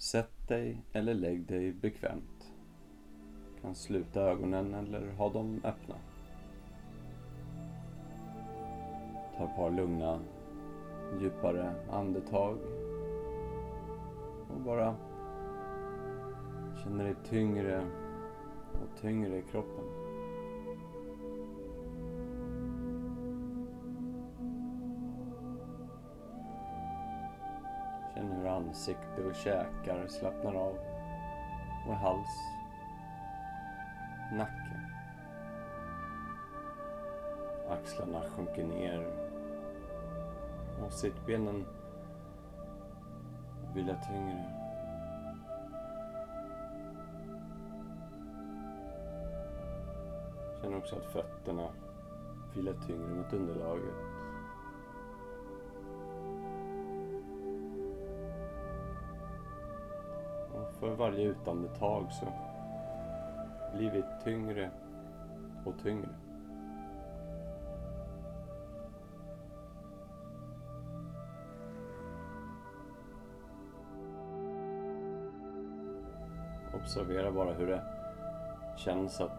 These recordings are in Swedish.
Sätt dig eller lägg dig bekvämt. Du kan sluta ögonen eller ha dem öppna. Ta ett par lugna, djupare andetag. Och bara känner dig tyngre och tyngre i kroppen. Ansikte och käkar slappnar av. Och hals. Nacke. Axlarna sjunker ner. Och sittbenen vilar tyngre. Känner också att fötterna vilar tyngre mot underlaget. För varje utandetag så blir vi tyngre och tyngre. Observera bara hur det känns att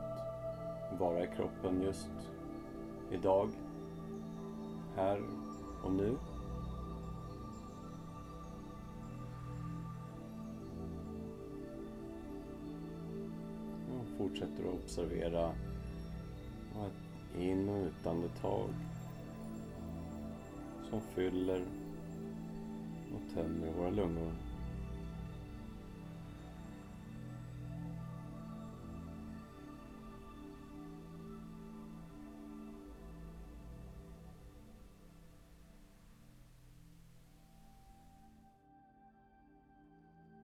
vara i kroppen just idag, här och nu. Fortsätter att observera ett in och utandetag som fyller och tömmer våra lungor.